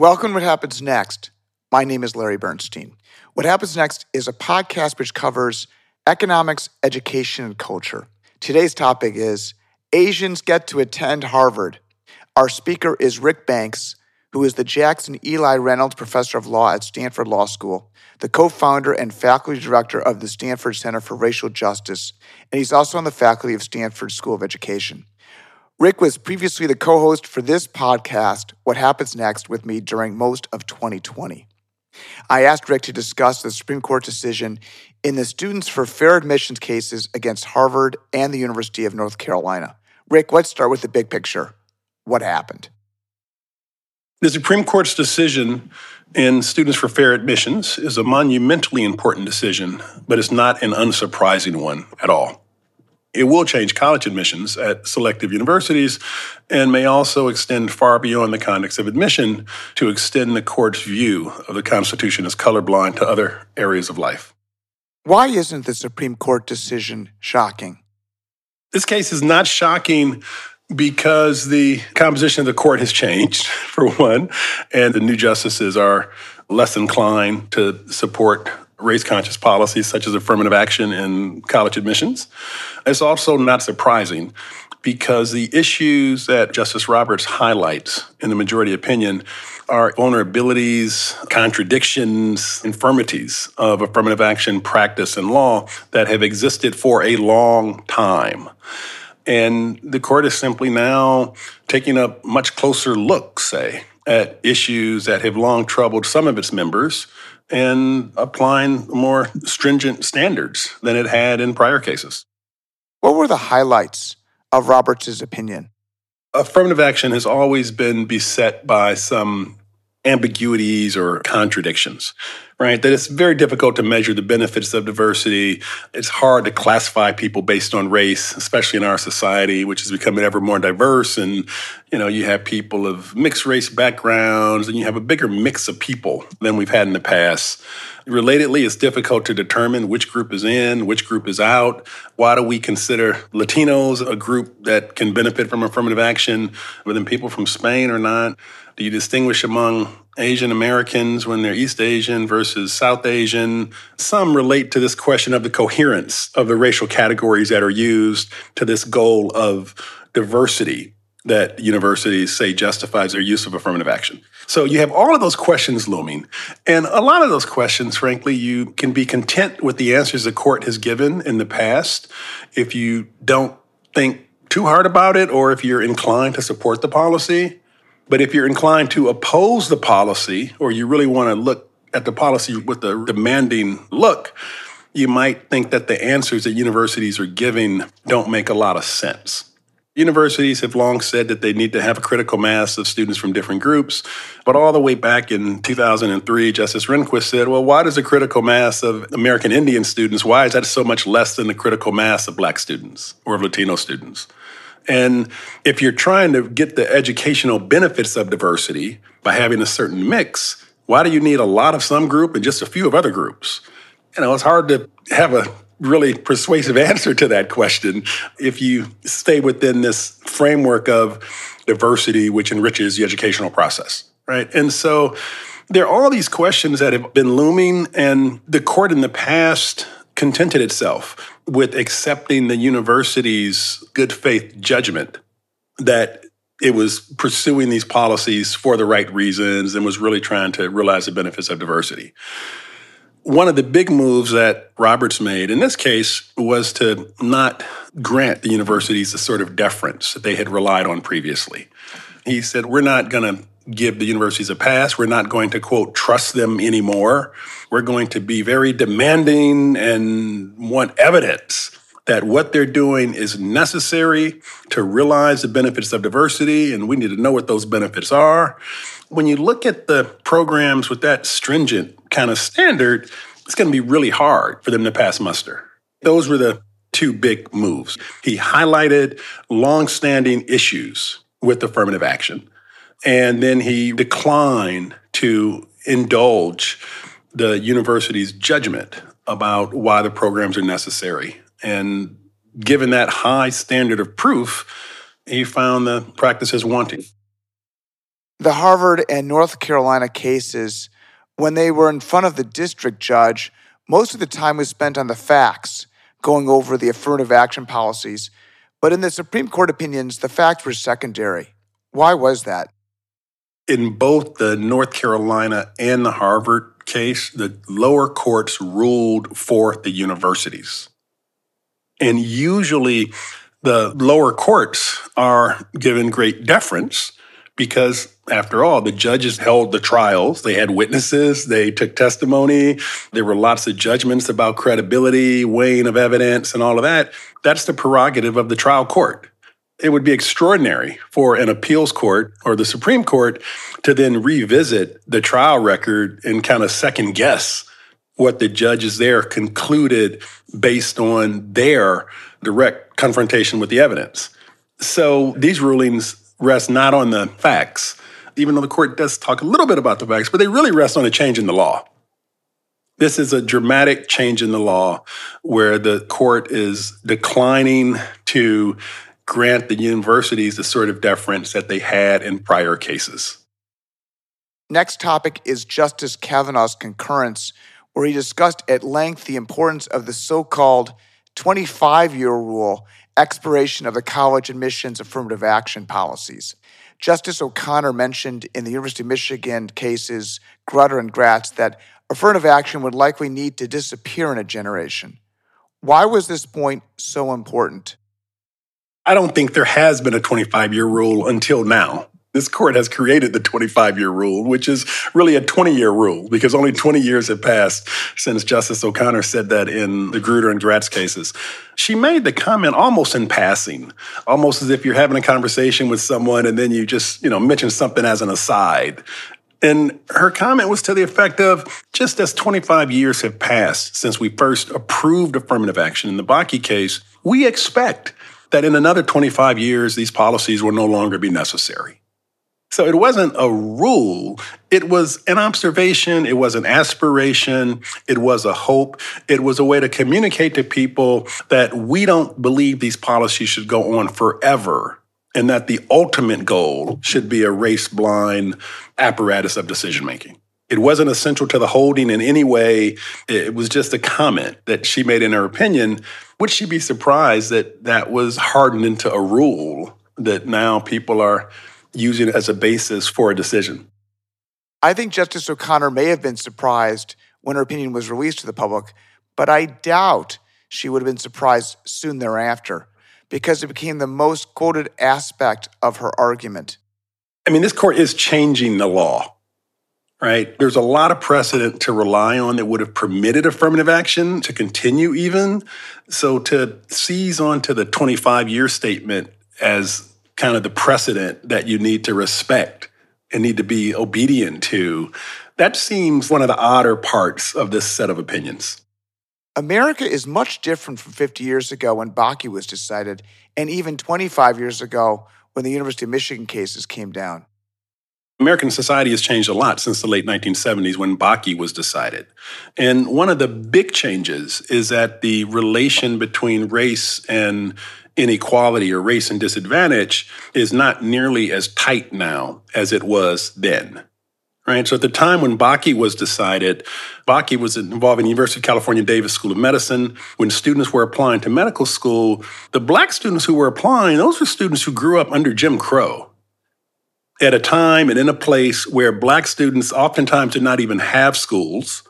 Welcome to What Happens Next. My name is Larry Bernstein. What Happens Next is a podcast which covers economics, education, and culture. Today's topic is Asians get to attend Harvard. Our speaker is Rick Banks, who is the Jackson Eli Reynolds Professor of Law at Stanford Law School, the co founder and faculty director of the Stanford Center for Racial Justice, and he's also on the faculty of Stanford School of Education. Rick was previously the co host for this podcast, What Happens Next, with me during most of 2020. I asked Rick to discuss the Supreme Court decision in the Students for Fair Admissions cases against Harvard and the University of North Carolina. Rick, let's start with the big picture. What happened? The Supreme Court's decision in Students for Fair Admissions is a monumentally important decision, but it's not an unsurprising one at all. It will change college admissions at selective universities and may also extend far beyond the context of admission to extend the court's view of the Constitution as colorblind to other areas of life. Why isn't the Supreme Court decision shocking? This case is not shocking because the composition of the court has changed, for one, and the new justices are less inclined to support race conscious policies such as affirmative action in college admissions. It's also not surprising because the issues that Justice Roberts highlights in the majority opinion are vulnerabilities, contradictions, infirmities of affirmative action practice and law that have existed for a long time. And the court is simply now taking a much closer look, say, at issues that have long troubled some of its members and applying more stringent standards than it had in prior cases. What were the highlights of Roberts' opinion? Affirmative action has always been beset by some ambiguities or contradictions, right? That it's very difficult to measure the benefits of diversity. It's hard to classify people based on race, especially in our society, which is becoming ever more diverse. And, you know, you have people of mixed race backgrounds and you have a bigger mix of people than we've had in the past. Relatedly, it's difficult to determine which group is in, which group is out. Why do we consider Latinos a group that can benefit from affirmative action, but then people from Spain or not? Do you distinguish among Asian Americans when they're East Asian versus South Asian? Some relate to this question of the coherence of the racial categories that are used to this goal of diversity that universities say justifies their use of affirmative action. So you have all of those questions looming. And a lot of those questions, frankly, you can be content with the answers the court has given in the past if you don't think too hard about it or if you're inclined to support the policy. But if you're inclined to oppose the policy or you really want to look at the policy with a demanding look, you might think that the answers that universities are giving don't make a lot of sense. Universities have long said that they need to have a critical mass of students from different groups. But all the way back in 2003, Justice Rehnquist said, well, why does a critical mass of American Indian students, why is that so much less than the critical mass of black students or of Latino students? And if you're trying to get the educational benefits of diversity by having a certain mix, why do you need a lot of some group and just a few of other groups? You know, it's hard to have a really persuasive answer to that question if you stay within this framework of diversity, which enriches the educational process, right? And so there are all these questions that have been looming, and the court in the past contented itself with accepting the university's good faith judgment that it was pursuing these policies for the right reasons and was really trying to realize the benefits of diversity. One of the big moves that Roberts made in this case was to not grant the universities the sort of deference that they had relied on previously. He said, We're not going to give the universities a pass. We're not going to, quote, trust them anymore. We're going to be very demanding and want evidence that what they're doing is necessary to realize the benefits of diversity, and we need to know what those benefits are. When you look at the programs with that stringent kind of standard, it's going to be really hard for them to pass muster. Those were the two big moves. He highlighted longstanding issues with affirmative action. And then he declined to indulge the university's judgment about why the programs are necessary. And given that high standard of proof, he found the practices wanting. The Harvard and North Carolina cases, when they were in front of the district judge, most of the time was spent on the facts, going over the affirmative action policies. But in the Supreme Court opinions, the facts were secondary. Why was that? In both the North Carolina and the Harvard case, the lower courts ruled for the universities. And usually the lower courts are given great deference because after all, the judges held the trials. They had witnesses, they took testimony. There were lots of judgments about credibility, weighing of evidence, and all of that. That's the prerogative of the trial court. It would be extraordinary for an appeals court or the Supreme Court to then revisit the trial record and kind of second guess what the judges there concluded based on their direct confrontation with the evidence. So these rulings rest not on the facts, even though the court does talk a little bit about the facts, but they really rest on a change in the law. This is a dramatic change in the law where the court is declining to grant the universities the sort of deference that they had in prior cases. Next topic is Justice Kavanaugh's concurrence, where he discussed at length the importance of the so called 25 year rule expiration of the college admissions affirmative action policies. Justice O'Connor mentioned in the University of Michigan cases Grutter and Gratz that affirmative action would likely need to disappear in a generation. Why was this point so important? I don't think there has been a 25 year rule until now. This court has created the 25 year rule, which is really a 20 year rule because only 20 years have passed since Justice O'Connor said that in the Grutter and Gratz cases. She made the comment almost in passing, almost as if you're having a conversation with someone and then you just, you know, mention something as an aside. And her comment was to the effect of just as 25 years have passed since we first approved affirmative action in the Bakke case, we expect that in another 25 years, these policies will no longer be necessary. So it wasn't a rule. It was an observation. It was an aspiration. It was a hope. It was a way to communicate to people that we don't believe these policies should go on forever and that the ultimate goal should be a race blind apparatus of decision making. It wasn't essential to the holding in any way. It was just a comment that she made in her opinion. Would she be surprised that that was hardened into a rule that now people are using as a basis for a decision. I think Justice O'Connor may have been surprised when her opinion was released to the public, but I doubt she would have been surprised soon thereafter because it became the most quoted aspect of her argument. I mean, this court is changing the law, right? There's a lot of precedent to rely on that would have permitted affirmative action to continue, even. So to seize onto the 25 year statement as kind of the precedent that you need to respect and need to be obedient to. That seems one of the odder parts of this set of opinions. America is much different from 50 years ago when Bakke was decided, and even 25 years ago when the University of Michigan cases came down. American society has changed a lot since the late 1970s when Bakke was decided. And one of the big changes is that the relation between race and inequality or race and disadvantage is not nearly as tight now as it was then. Right. So at the time when Bakke was decided, Bakke was involved in the University of California Davis School of Medicine. When students were applying to medical school, the black students who were applying, those were students who grew up under Jim Crow at a time and in a place where black students oftentimes did not even have schools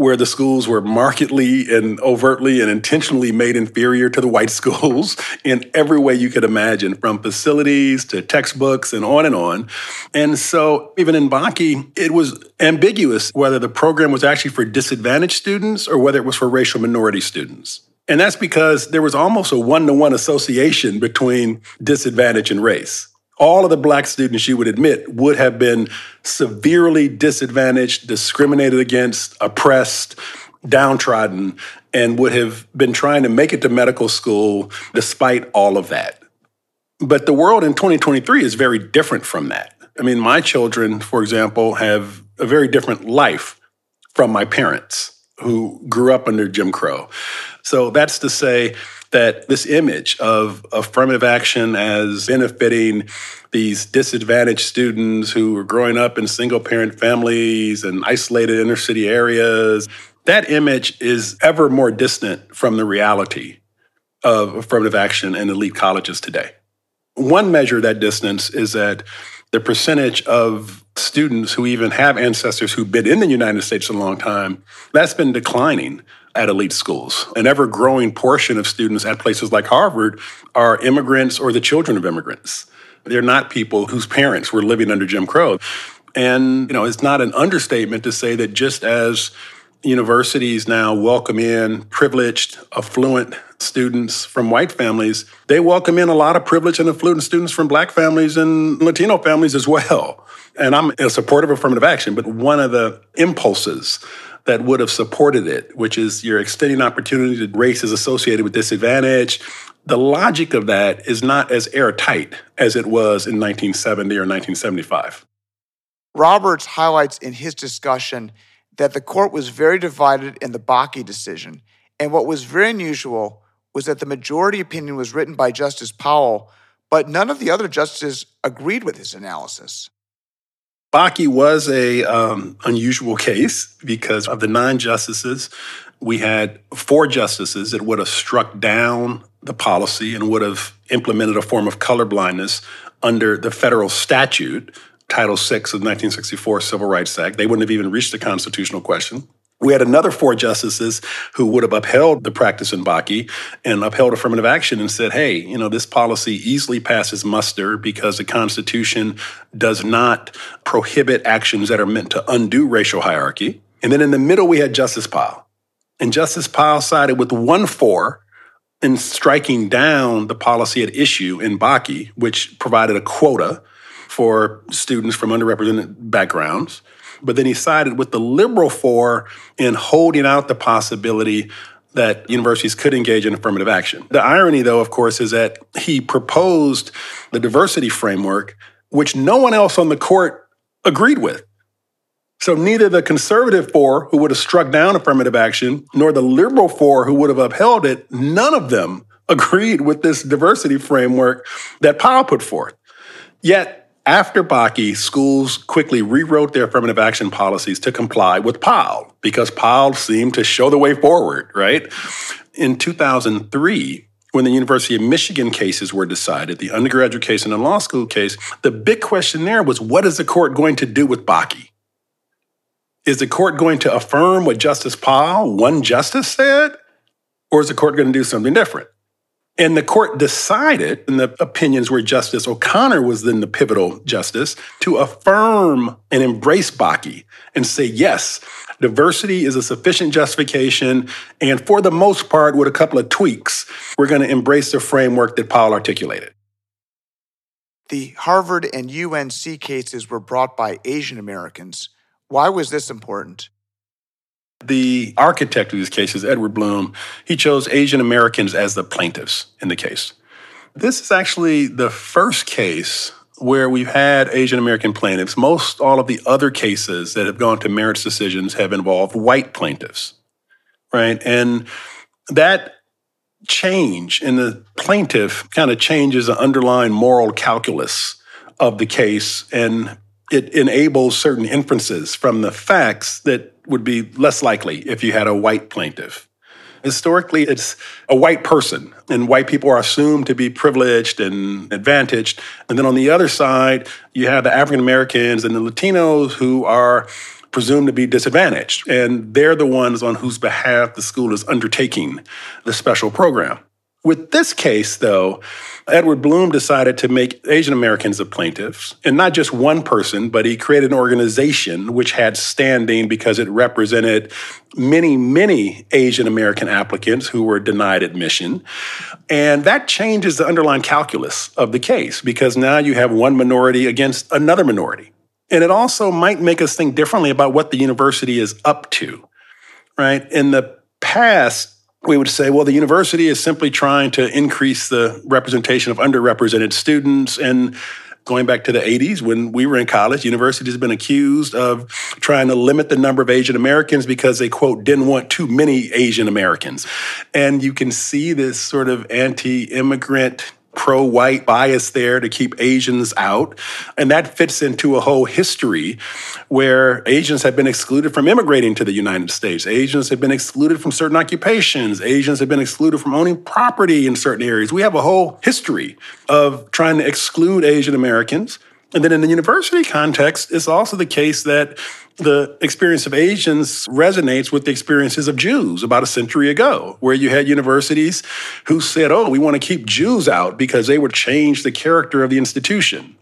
where the schools were markedly and overtly and intentionally made inferior to the white schools in every way you could imagine, from facilities to textbooks and on and on. And so, even in Bakke, it was ambiguous whether the program was actually for disadvantaged students or whether it was for racial minority students. And that's because there was almost a one to one association between disadvantage and race all of the black students, you would admit, would have been severely disadvantaged, discriminated against, oppressed, downtrodden, and would have been trying to make it to medical school despite all of that. But the world in 2023 is very different from that. I mean, my children, for example, have a very different life from my parents who grew up under Jim Crow. So that's to say that this image of affirmative action as benefiting these disadvantaged students who are growing up in single parent families and isolated inner city areas, that image is ever more distant from the reality of affirmative action in elite colleges today. One measure of that distance is that the percentage of students who even have ancestors who've been in the United States a long time, that's been declining at elite schools. An ever growing portion of students at places like Harvard are immigrants or the children of immigrants. They're not people whose parents were living under Jim Crow. And, you know, it's not an understatement to say that just as universities now welcome in privileged, affluent students from white families, they welcome in a lot of privileged and affluent students from black families and Latino families as well. And I'm a supporter of affirmative action, but one of the impulses that would have supported it, which is you're extending opportunity to races associated with disadvantage. The logic of that is not as airtight as it was in 1970 or 1975. Roberts highlights in his discussion that the court was very divided in the Bakke decision. And what was very unusual was that the majority opinion was written by Justice Powell, but none of the other justices agreed with his analysis. Bakke was a um, unusual case because of the nine justices. We had four justices that would have struck down the policy and would have implemented a form of colorblindness under the federal statute, Title VI of the 1964 Civil Rights Act. They wouldn't have even reached the constitutional question. We had another four justices who would have upheld the practice in Bakke and upheld affirmative action and said, hey, you know, this policy easily passes muster because the Constitution does not prohibit actions that are meant to undo racial hierarchy. And then in the middle, we had Justice Powell. And Justice Powell sided with 1 4 in striking down the policy at issue in Bakke, which provided a quota for students from underrepresented backgrounds. But then he sided with the liberal four in holding out the possibility that universities could engage in affirmative action. The irony, though, of course, is that he proposed the diversity framework, which no one else on the court agreed with. So neither the conservative four, who would have struck down affirmative action, nor the liberal four, who would have upheld it, none of them agreed with this diversity framework that Powell put forth. Yet after Bakke, schools quickly rewrote their affirmative action policies to comply with Powell because Powell seemed to show the way forward, right? In 2003, when the University of Michigan cases were decided, the undergraduate case and the law school case, the big question there was what is the court going to do with Bakke? Is the court going to affirm what Justice Powell, one justice, said? Or is the court going to do something different? And the court decided, in the opinions where Justice O'Connor was then the pivotal justice, to affirm and embrace Bakke and say, yes, diversity is a sufficient justification. And for the most part, with a couple of tweaks, we're going to embrace the framework that Powell articulated. The Harvard and UNC cases were brought by Asian Americans. Why was this important? The architect of these cases, Edward Blum, he chose Asian Americans as the plaintiffs in the case. This is actually the first case where we've had Asian American plaintiffs. Most all of the other cases that have gone to merits decisions have involved white plaintiffs, right? And that change in the plaintiff kind of changes the underlying moral calculus of the case and it enables certain inferences from the facts that would be less likely if you had a white plaintiff. Historically, it's a white person, and white people are assumed to be privileged and advantaged. And then on the other side, you have the African Americans and the Latinos who are presumed to be disadvantaged. And they're the ones on whose behalf the school is undertaking the special program. With this case, though, Edward Blum decided to make Asian Americans the plaintiffs, and not just one person, but he created an organization which had standing because it represented many, many Asian American applicants who were denied admission. And that changes the underlying calculus of the case because now you have one minority against another minority. And it also might make us think differently about what the university is up to, right? In the past, we would say, well, the university is simply trying to increase the representation of underrepresented students. And going back to the 80s, when we were in college, universities have been accused of trying to limit the number of Asian Americans because they, quote, didn't want too many Asian Americans. And you can see this sort of anti immigrant pro white bias there to keep Asians out. And that fits into a whole history where Asians have been excluded from immigrating to the United States. Asians have been excluded from certain occupations. Asians have been excluded from owning property in certain areas. We have a whole history of trying to exclude Asian Americans. And then in the university context, it's also the case that the experience of Asians resonates with the experiences of Jews about a century ago, where you had universities who said, oh, we want to keep Jews out because they would change the character of the institution.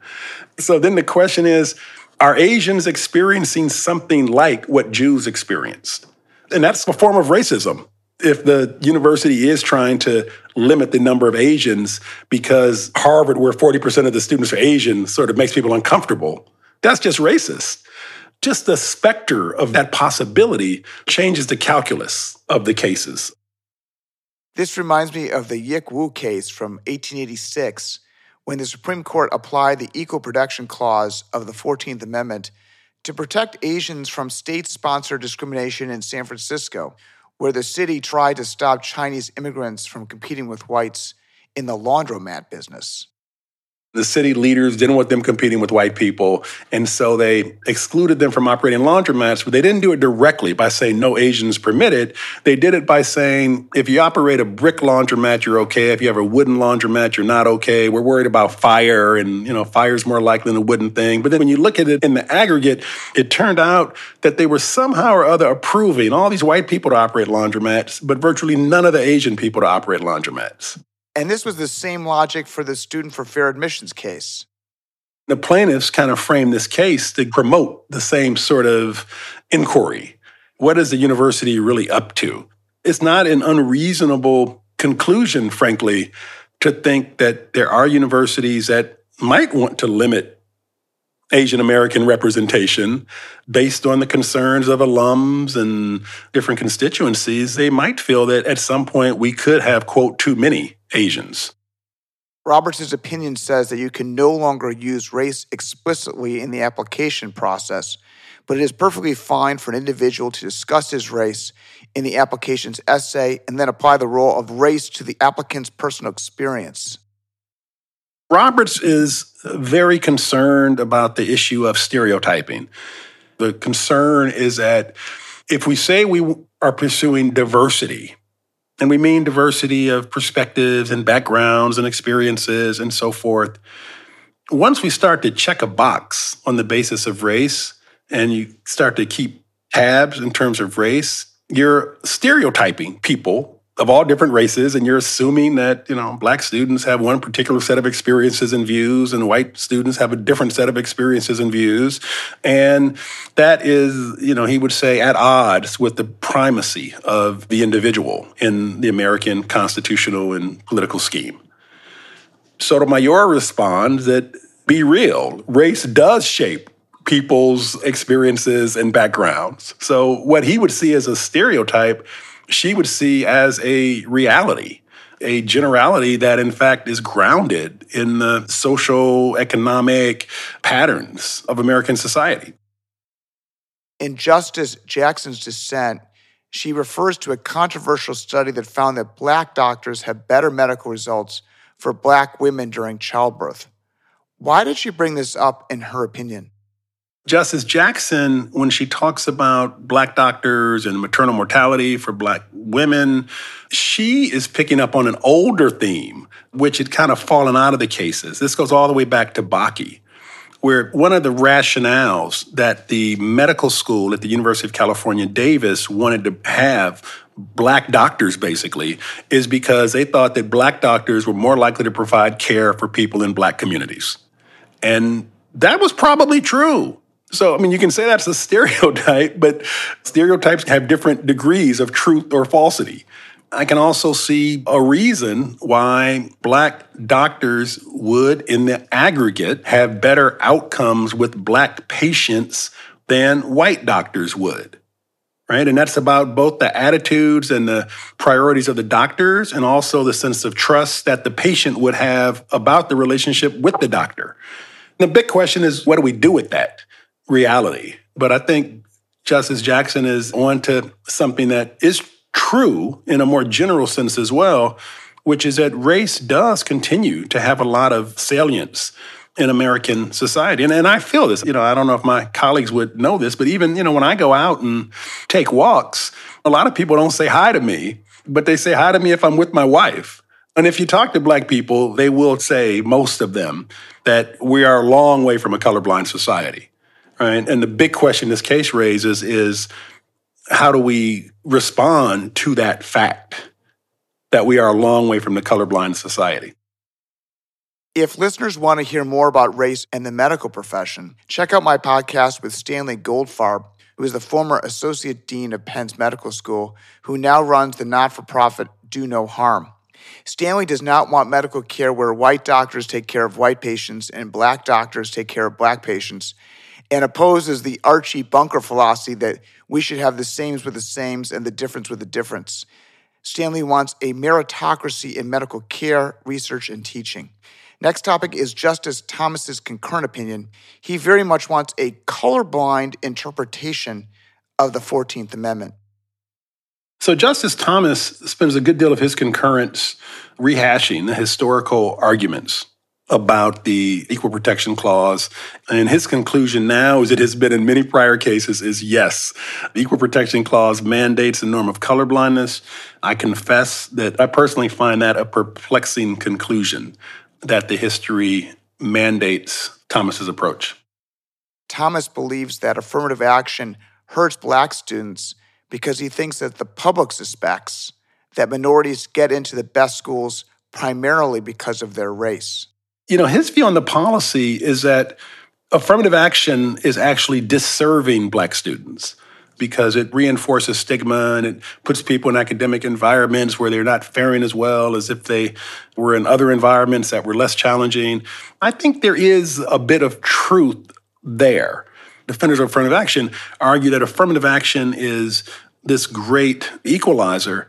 So then the question is, are Asians experiencing something like what Jews experienced? And that's a form of racism. If the university is trying to limit the number of Asians because Harvard, where 40% of the students are Asian, sort of makes people uncomfortable, that's just racist just the specter of that possibility changes the calculus of the cases. This reminds me of the Yick Wo case from 1886 when the Supreme Court applied the Equal Protection Clause of the 14th Amendment to protect Asians from state sponsored discrimination in San Francisco, where the city tried to stop Chinese immigrants from competing with whites in the laundromat business. The city leaders didn't want them competing with white people. And so they excluded them from operating laundromats, but they didn't do it directly by saying no Asians permitted. They did it by saying if you operate a brick laundromat, you're okay. If you have a wooden laundromat, you're not okay. We're worried about fire and, you know, fire's more likely than a wooden thing. But then when you look at it in the aggregate, it turned out that they were somehow or other approving all these white people to operate laundromats, but virtually none of the Asian people to operate laundromats. And this was the same logic for the student for fair admissions case. The plaintiffs kind of framed this case to promote the same sort of inquiry. What is the university really up to? It's not an unreasonable conclusion, frankly, to think that there are universities that might want to limit Asian American representation based on the concerns of alums and different constituencies, they might feel that at some point we could have, quote, too many Asians. Roberts' opinion says that you can no longer use race explicitly in the application process, but it is perfectly fine for an individual to discuss his race in the application's essay and then apply the role of race to the applicant's personal experience. Roberts is uh, very concerned about the issue of stereotyping. The concern is that if we say we are pursuing diversity, and we mean diversity of perspectives and backgrounds and experiences and so forth, once we start to check a box on the basis of race and you start to keep tabs in terms of race, you're stereotyping people of all different races and you're assuming that you know black students have one particular set of experiences and views and white students have a different set of experiences and views. And that is you know he would say at odds with the primacy of the individual in the american constitutional and political scheme. Sotomayor responds that be real race does shape people's experiences and backgrounds. So what he would see as a stereotype she would see as a reality, a generality that in fact is grounded in the social economic patterns of American society. In Justice Jackson's dissent, she refers to a controversial study that found that black doctors have better medical results for black women during childbirth. Why did she bring this up in her opinion? Justice Jackson, when she talks about Black doctors and maternal mortality for Black women, she is picking up on an older theme, which had kind of fallen out of the cases. This goes all the way back to Bakke, where one of the rationales that the medical school at the University of California, Davis, wanted to have black doctors basically is because they thought that black doctors were more likely to provide care for people in black communities. And that was probably true. So, I mean, you can say that's a stereotype, but stereotypes have different degrees of truth or falsity. I can also see a reason why black doctors would, in the aggregate, have better outcomes with black patients than white doctors would. Right. And that's about both the attitudes and the priorities of the doctors and also the sense of trust that the patient would have about the relationship with the doctor. The big question is what do we do with that? Reality. But I think Justice Jackson is on to something that is true in a more general sense as well, which is that race does continue to have a lot of salience in American society. And, and I feel this, you know, I don't know if my colleagues would know this, but even, you know, when I go out and take walks, a lot of people don't say hi to me, but they say hi to me if I'm with my wife. And if you talk to black people, they will say, most of them, that we are a long way from a colorblind society. Right. And the big question this case raises is how do we respond to that fact that we are a long way from the colorblind society? If listeners want to hear more about race and the medical profession, check out my podcast with Stanley Goldfarb, who is the former Associate Dean of Penn's Medical School, who now runs the not for profit Do No Harm. Stanley does not want medical care where white doctors take care of white patients and black doctors take care of black patients, and opposes the Archie Bunker philosophy that we should have the sames with the sames and the difference with the difference. Stanley wants a meritocracy in medical care, research, and teaching. Next topic is Justice Thomas's concurrent opinion. He very much wants a colorblind interpretation of the 14th Amendment. So, Justice Thomas spends a good deal of his concurrence rehashing the historical arguments about the Equal Protection Clause. And his conclusion now, as it has been in many prior cases, is yes, the Equal Protection Clause mandates a norm of colorblindness. I confess that I personally find that a perplexing conclusion that the history mandates Thomas's approach. Thomas believes that affirmative action hurts black students because he thinks that the public suspects that minorities get into the best schools primarily because of their race. You know, his view on the policy is that affirmative action is actually disserving black students because it reinforces stigma and it puts people in academic environments where they're not faring as well as if they were in other environments that were less challenging. I think there is a bit of truth there. Defenders of affirmative action argue that affirmative action is this great equalizer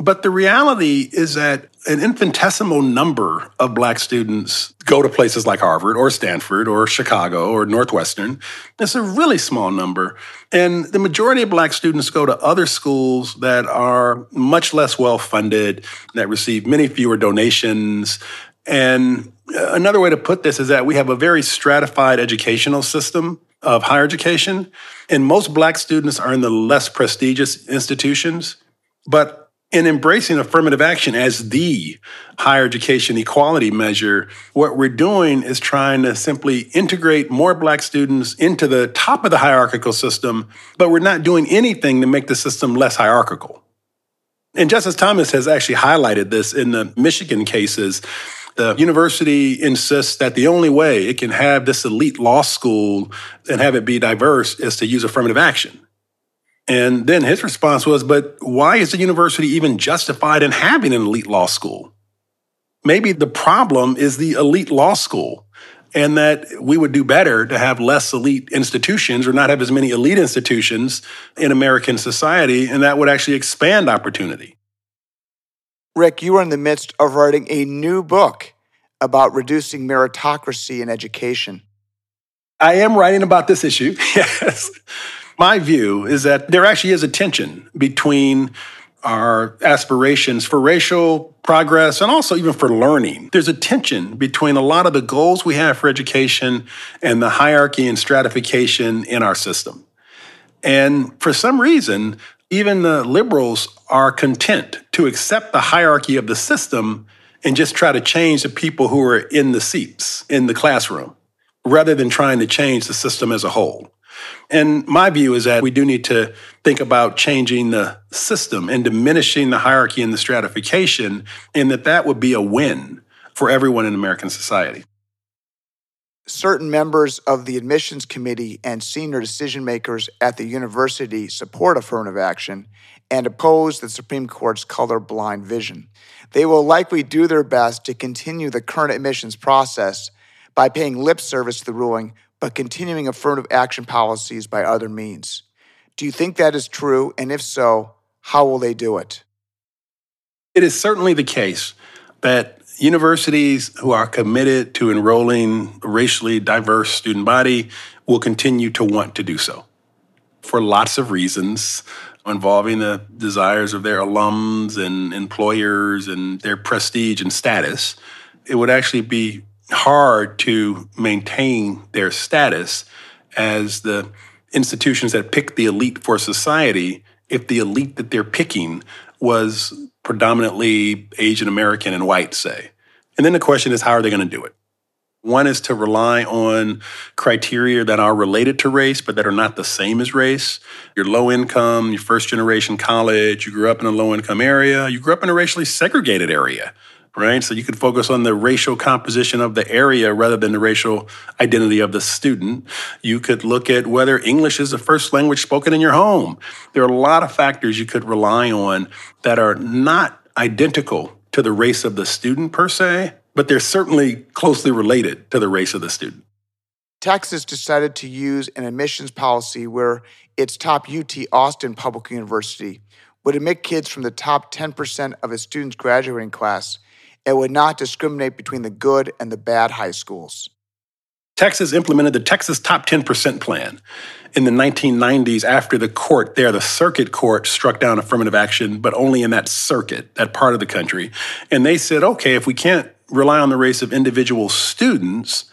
but the reality is that an infinitesimal number of black students go to places like Harvard or Stanford or Chicago or Northwestern. It's a really small number. And the majority of black students go to other schools that are much less well funded, that receive many fewer donations. And uh, another way to put this is that we have a very stratified educational system of higher education. And most black students are in the less prestigious institutions. But in embracing affirmative action as the higher education equality measure, what we're doing is trying to simply integrate more black students into the top of the hierarchical system, but we're not doing anything to make the system less hierarchical. And Justice Thomas has actually highlighted this in the Michigan cases. The university insists that the only way it can have this elite law school and have it be diverse is to use affirmative action. And then his response was, but why is the university even justified in having an elite law school? Maybe the problem is the elite law school and that we would do better to have less elite institutions or not have as many elite institutions in American society, and that would actually expand opportunity. Rick, you are in the midst of writing a new book about reducing meritocracy in education. I am writing about this issue, yes my view is that there actually is a tension between our aspirations for racial progress and also even for learning. There's a tension between a lot of the goals we have for education and the hierarchy and stratification in our system. And for some reason, even the liberals are content to accept the hierarchy of the system and just try to change the people who are in the seats in the classroom rather than trying to change the system as a whole. And my view is that we do need to think about changing the system and diminishing the hierarchy and the stratification, and that that would be a win for everyone in American society. Certain members of the admissions committee and senior decision makers at the university support affirmative action and oppose the Supreme Court's colorblind vision. They will likely do their best to continue the current admissions process by paying lip service to the ruling but continuing affirmative action policies by other means. Do you think that is true? And if so, how will they do it? It is certainly the case that universities who are committed to enrolling a racially diverse student body will continue to want to do so. for lots of reasons involving the desires of their alums and employers and their prestige and status, it would actually be hard to maintain their status as the institutions that pick the elite for society if the elite that they're picking was predominantly Asian American and white, say. And then the question is, how are they going to do it? One is to rely on criteria that are related to race, but that are not the same as race. You're low income, your first generation college, you grew up in a low income area, you grew up in a racially segregated area, right? So you could focus on the racial composition of the area rather than the racial identity of the student. You could look at whether English is the first language spoken in your home. There are a lot of factors you could rely on that are not identical to the race of the student per se, but they're certainly closely related to the race of the student. Texas decided to use an admissions policy where its top UT Austin Public University would admit kids from the top 10% of its students' graduating class and would not discriminate between the good and the bad high schools. Texas implemented the Texas Top 10% Plan in the 1990s after the court there, the circuit court, struck down affirmative action, but only in that circuit, that part of the country. And they said, okay, if we can't rely on the race of individual students,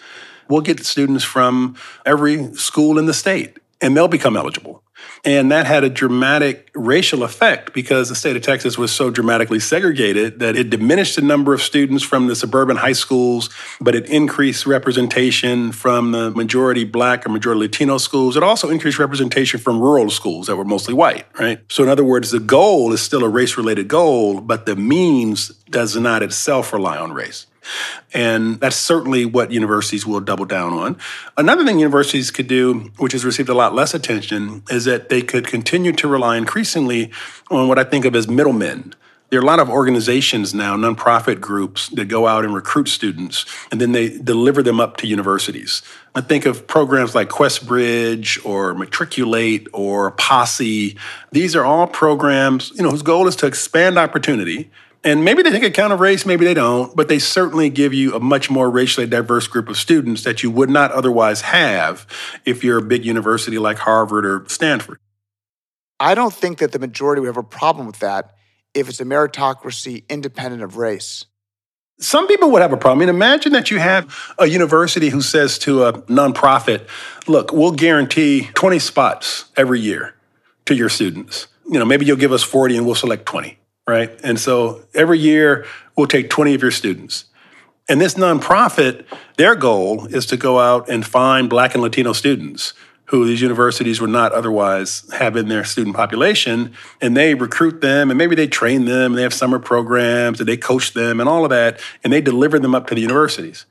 we'll get students from every school in the state and they'll become eligible. And that had a dramatic racial effect because the state of Texas was so dramatically segregated that it diminished the number of students from the suburban high schools, but it increased representation from the majority black or majority Latino schools. It also increased representation from rural schools that were mostly white, right? So, in other words, the goal is still a race related goal, but the means does not itself rely on race. And that's certainly what universities will double down on. Another thing universities could do, which has received a lot less attention, is that they could continue to rely increasingly on what I think of as middlemen. There are a lot of organizations now, nonprofit groups, that go out and recruit students and then they deliver them up to universities. I think of programs like QuestBridge or Matriculate or Posse. These are all programs, you know, whose goal is to expand opportunity and maybe they take account of race, maybe they don't, but they certainly give you a much more racially diverse group of students that you would not otherwise have if you're a big university like Harvard or Stanford. I don't think that the majority would have a problem with that if it's a meritocracy independent of race. Some people would have a problem. I mean, imagine that you have a university who says to a nonprofit, look, we'll guarantee 20 spots every year to your students. You know, maybe you'll give us 40 and we'll select 20 right? And so every year we'll take 20 of your students. And this nonprofit, their goal is to go out and find Black and Latino students who these universities would not otherwise have in their student population. And they recruit them and maybe they train them and they have summer programs and they coach them and all of that. And they deliver them up to the universities.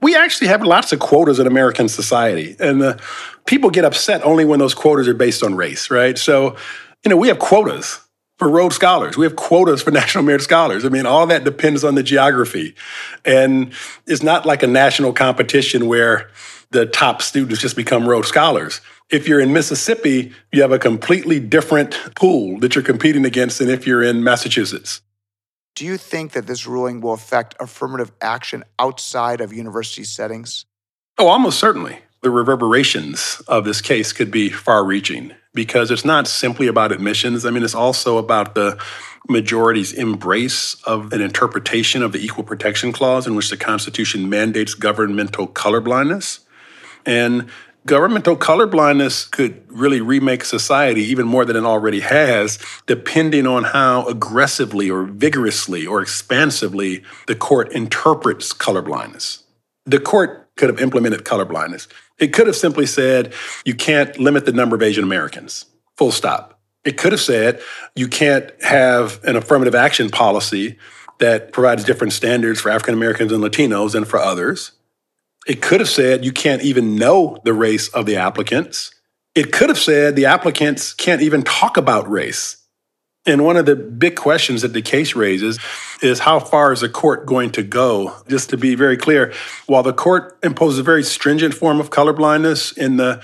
We actually have lots of quotas in American society. And the people get upset only when those quotas are based on race, right? So, you know, we have quotas for Rhodes Scholars. We have quotas for National Merit Scholars. I mean, all that depends on the geography. And it's not like a national competition where the top students just become Rhodes Scholars. If you're in Mississippi, you have a completely different pool that you're competing against than if you're in Massachusetts. Do you think that this ruling will affect affirmative action outside of university settings? Oh, almost certainly. The reverberations of this case could be far reaching because it's not simply about admissions. I mean, it's also about the majority's embrace of an interpretation of the Equal Protection Clause in which the Constitution mandates governmental colorblindness. And governmental colorblindness could really remake society even more than it already has, depending on how aggressively or vigorously or expansively the court interprets colorblindness. The court could have implemented colorblindness. It could have simply said, you can't limit the number of Asian Americans, full stop. It could have said, you can't have an affirmative action policy that provides different standards for African Americans and Latinos than for others. It could have said, you can't even know the race of the applicants. It could have said, the applicants can't even talk about race. And one of the big questions that the case raises is how far is the court going to go? Just to be very clear, while the court imposes a very stringent form of colorblindness in the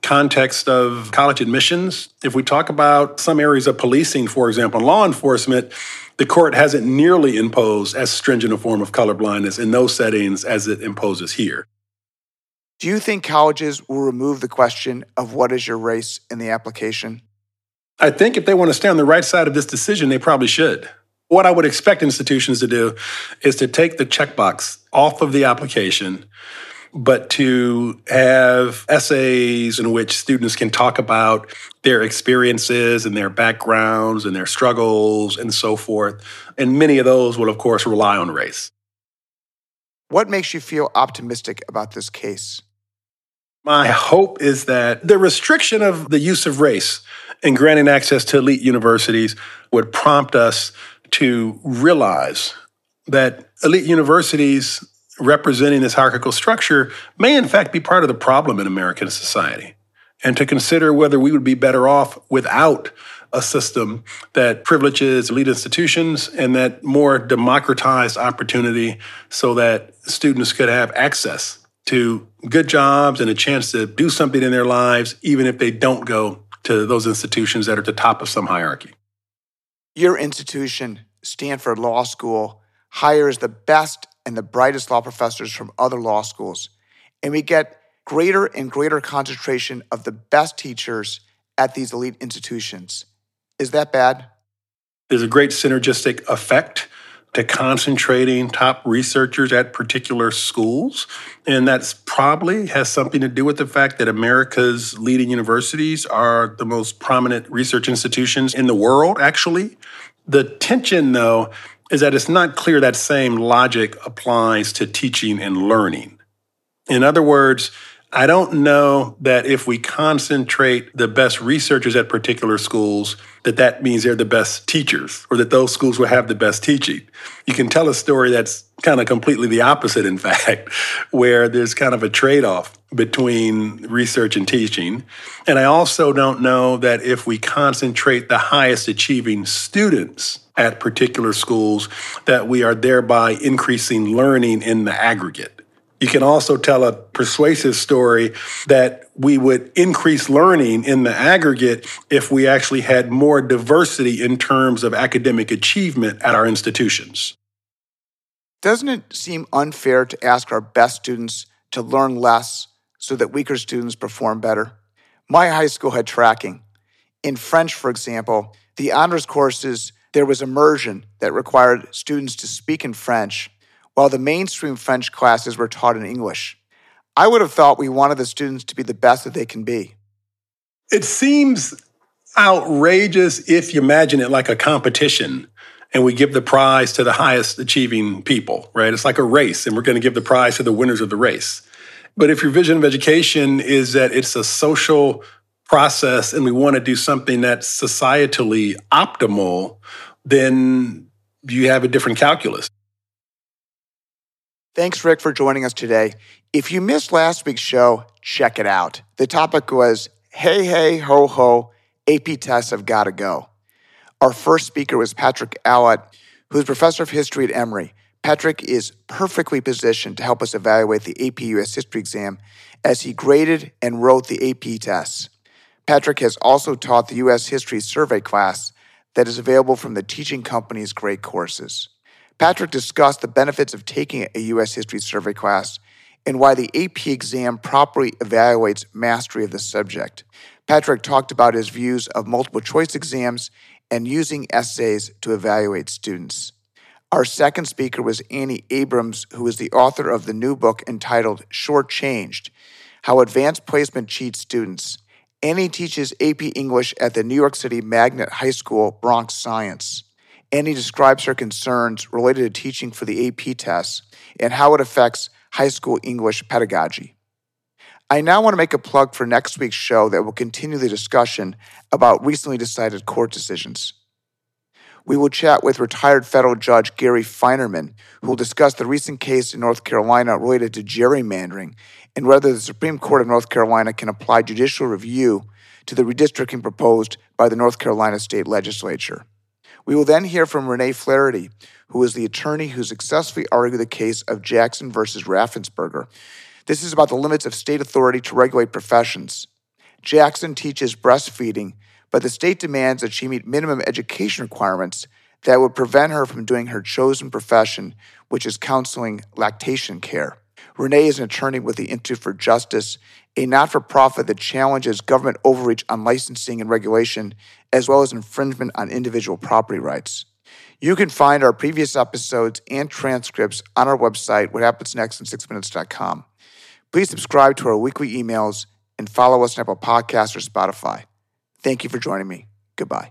context of college admissions, if we talk about some areas of policing, for example, law enforcement, the court hasn't nearly imposed as stringent a form of colorblindness in those settings as it imposes here. Do you think colleges will remove the question of what is your race in the application? I think if they want to stay on the right side of this decision, they probably should. What I would expect institutions to do is to take the checkbox off of the application, but to have essays in which students can talk about their experiences and their backgrounds and their struggles and so forth. And many of those will, of course, rely on race. What makes you feel optimistic about this case? My hope is that the restriction of the use of race in granting access to elite universities would prompt us to realize that elite universities representing this hierarchical structure may, in fact, be part of the problem in American society, and to consider whether we would be better off without a system that privileges elite institutions and that more democratized opportunity so that students could have access to good jobs and a chance to do something in their lives, even if they don't go to those institutions that are at the top of some hierarchy. Your institution, Stanford Law School, hires the best and the brightest law professors from other law schools, and we get greater and greater concentration of the best teachers at these elite institutions. Is that bad? There's a great synergistic effect to concentrating top researchers at particular schools. And that's probably has something to do with the fact that America's leading universities are the most prominent research institutions in the world, actually. The tension, though, is that it's not clear that same logic applies to teaching and learning. In other words, I don't know that if we concentrate the best researchers at particular schools, that that means they're the best teachers or that those schools will have the best teaching. You can tell a story that's kind of completely the opposite, in fact, where there's kind of a trade off between research and teaching. And I also don't know that if we concentrate the highest achieving students at particular schools, that we are thereby increasing learning in the aggregate. You can also tell a persuasive story that we would increase learning in the aggregate if we actually had more diversity in terms of academic achievement at our institutions. Doesn't it seem unfair to ask our best students to learn less so that weaker students perform better? My high school had tracking. In French, for example, the honors courses, there was immersion that required students to speak in French while the mainstream French classes were taught in English. I would have thought we wanted the students to be the best that they can be. It seems outrageous if you imagine it like a competition and we give the prize to the highest achieving people, right? It's like a race and we're going to give the prize to the winners of the race. But if your vision of education is that it's a social process and we want to do something that's societally optimal, then you have a different calculus. Thanks, Rick, for joining us today. If you missed last week's show, check it out. The topic was Hey, hey, ho, ho, AP tests have got to go. Our first speaker was Patrick Allitt, who's professor of history at Emory. Patrick is perfectly positioned to help us evaluate the AP US History exam as he graded and wrote the AP tests. Patrick has also taught the US History Survey class that is available from the Teaching Company's great courses. Patrick discussed the benefits of taking a U.S. History Survey class and why the AP exam properly evaluates mastery of the subject. Patrick talked about his views of multiple choice exams and using essays to evaluate students. Our second speaker was Annie Abrams, who is the author of the new book entitled Shortchanged How Advanced Placement Cheats Students. Annie teaches AP English at the New York City Magnet High School, Bronx Science. Annie describes her concerns related to teaching for the AP tests and how it affects high school English pedagogy. I now want to make a plug for next week's show that will continue the discussion about recently decided court decisions. We will chat with retired federal judge Gary Feinerman, who will discuss the recent case in North Carolina related to gerrymandering and whether the Supreme Court of North Carolina can apply judicial review to the redistricting proposed by the North Carolina State Legislature. We will then hear from Renee Flaherty, who is the attorney who successfully argued the case of Jackson versus Raffensperger. This is about the limits of state authority to regulate professions. Jackson teaches breastfeeding, but the state demands that she meet minimum education requirements that would prevent her from doing her chosen profession, which is counseling lactation care. Renee is an attorney with the Institute for Justice, a not for profit that challenges government overreach on licensing and regulation, as well as infringement on individual property rights. You can find our previous episodes and transcripts on our website, whathappensnextin6minutes.com. Please subscribe to our weekly emails and follow us on Apple Podcasts or Spotify. Thank you for joining me. Goodbye.